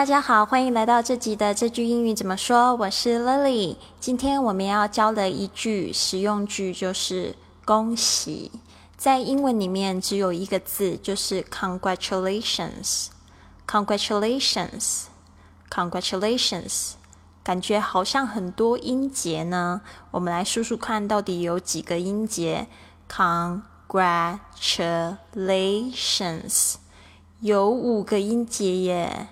大家好，欢迎来到这集的这句英语怎么说？我是 Lily。今天我们要教的一句实用句就是“恭喜”。在英文里面只有一个字，就是 “congratulations”。congratulations，congratulations，感觉好像很多音节呢。我们来数数看，到底有几个音节？congratulations 有五个音节耶。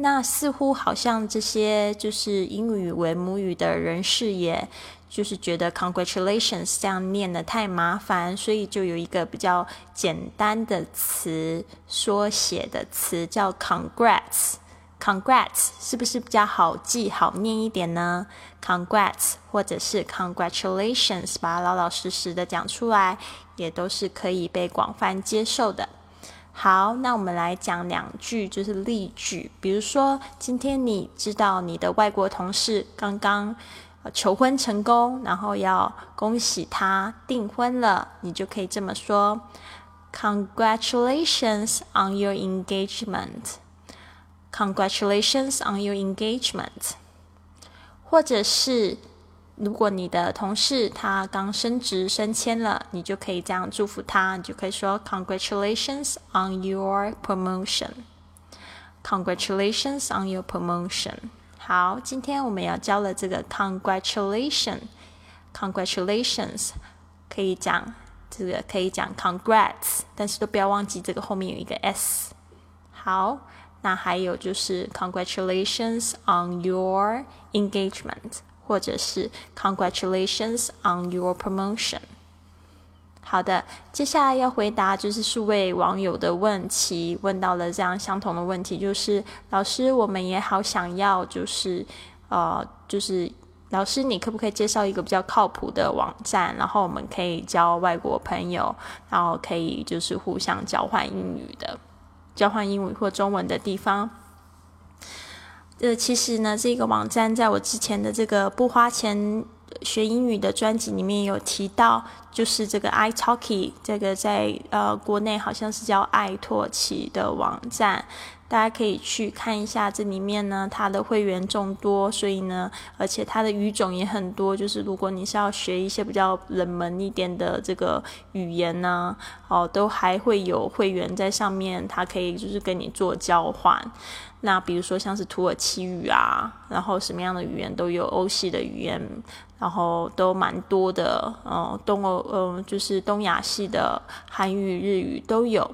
那似乎好像这些就是英语为母语的人士，也就是觉得 congratulations 这样念的太麻烦，所以就有一个比较简单的词缩写的词叫 congrats。congrats 是不是比较好记、好念一点呢？congrats 或者是 congratulations，把它老老实实的讲出来，也都是可以被广泛接受的。好，那我们来讲两句，就是例句。比如说，今天你知道你的外国同事刚刚求婚成功，然后要恭喜他订婚了，你就可以这么说：Congratulations on your engagement. Congratulations on your engagement. 或者是。如果你的同事他刚升职升迁了，你就可以这样祝福他，你就可以说 Congratulations on your promotion. Congratulations on your promotion. 好，今天我们要教了这个 Congratulation. Congratulations 可以讲这个可以讲 Congrats，但是都不要忘记这个后面有一个 s。好，那还有就是 Congratulations on your engagement. 或者是 Congratulations on your promotion。好的，接下来要回答就是数位网友的问题，问到了这样相同的问题，就是老师，我们也好想要，就是呃，就是老师，你可不可以介绍一个比较靠谱的网站，然后我们可以交外国朋友，然后可以就是互相交换英语的，交换英语或中文的地方。呃，其实呢，这个网站在我之前的这个不花钱学英语的专辑里面有提到，就是这个 iTalki，这个在呃国内好像是叫爱拓奇的网站。大家可以去看一下，这里面呢，它的会员众多，所以呢，而且它的语种也很多。就是如果你是要学一些比较冷门一点的这个语言呢，哦，都还会有会员在上面，它可以就是跟你做交换。那比如说像是土耳其语啊，然后什么样的语言都有，欧系的语言，然后都蛮多的。嗯，东欧，嗯，就是东亚系的韩语、日语都有。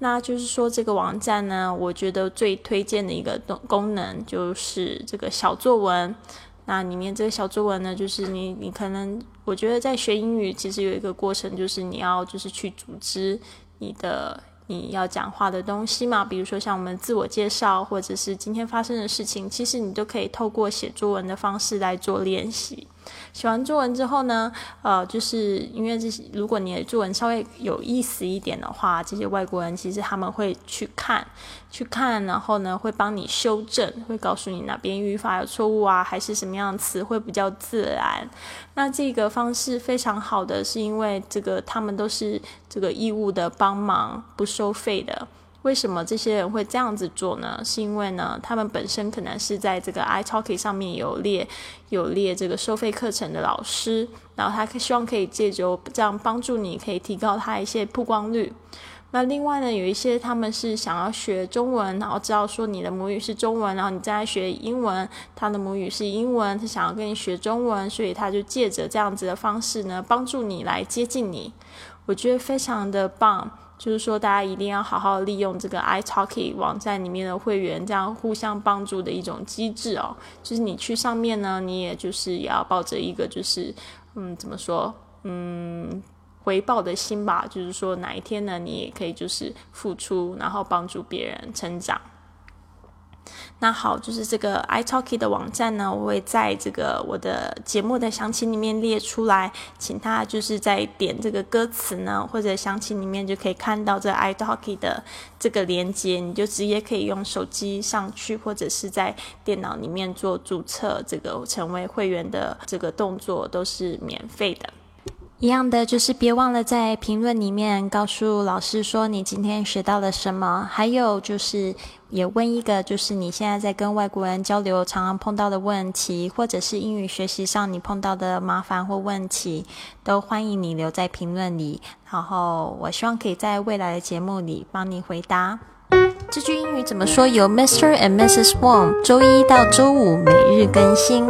那就是说，这个网站呢，我觉得最推荐的一个功功能就是这个小作文。那里面这个小作文呢，就是你你可能，我觉得在学英语其实有一个过程，就是你要就是去组织你的你要讲话的东西嘛。比如说像我们自我介绍，或者是今天发生的事情，其实你都可以透过写作文的方式来做练习。写完作文之后呢，呃，就是因为这些，如果你的作文稍微有意思一点的话，这些外国人其实他们会去看，去看，然后呢会帮你修正，会告诉你哪边语法有错误啊，还是什么样的词汇比较自然。那这个方式非常好的，是因为这个他们都是这个义务的帮忙，不收费的。为什么这些人会这样子做呢？是因为呢，他们本身可能是在这个 iTalki 上面有列有列这个收费课程的老师，然后他希望可以借由这样帮助你，可以提高他一些曝光率。那另外呢，有一些他们是想要学中文，然后知道说你的母语是中文，然后你正在学英文，他的母语是英文，他想要跟你学中文，所以他就借着这样子的方式呢，帮助你来接近你。我觉得非常的棒。就是说，大家一定要好好利用这个 iTalki 网站里面的会员，这样互相帮助的一种机制哦。就是你去上面呢，你也就是也要抱着一个就是，嗯，怎么说，嗯，回报的心吧。就是说，哪一天呢，你也可以就是付出，然后帮助别人成长。那好，就是这个 iTalki 的网站呢，我会在这个我的节目的详情里面列出来，请他就是在点这个歌词呢，或者详情里面就可以看到这 iTalki 的这个连接，你就直接可以用手机上去，或者是在电脑里面做注册，这个成为会员的这个动作都是免费的。一样的，就是别忘了在评论里面告诉老师说你今天学到了什么，还有就是也问一个，就是你现在在跟外国人交流常常碰到的问题，或者是英语学习上你碰到的麻烦或问题，都欢迎你留在评论里，然后我希望可以在未来的节目里帮你回答。这句英语怎么说？由 Mr. and Mrs. Wong 周一到周五每日更新。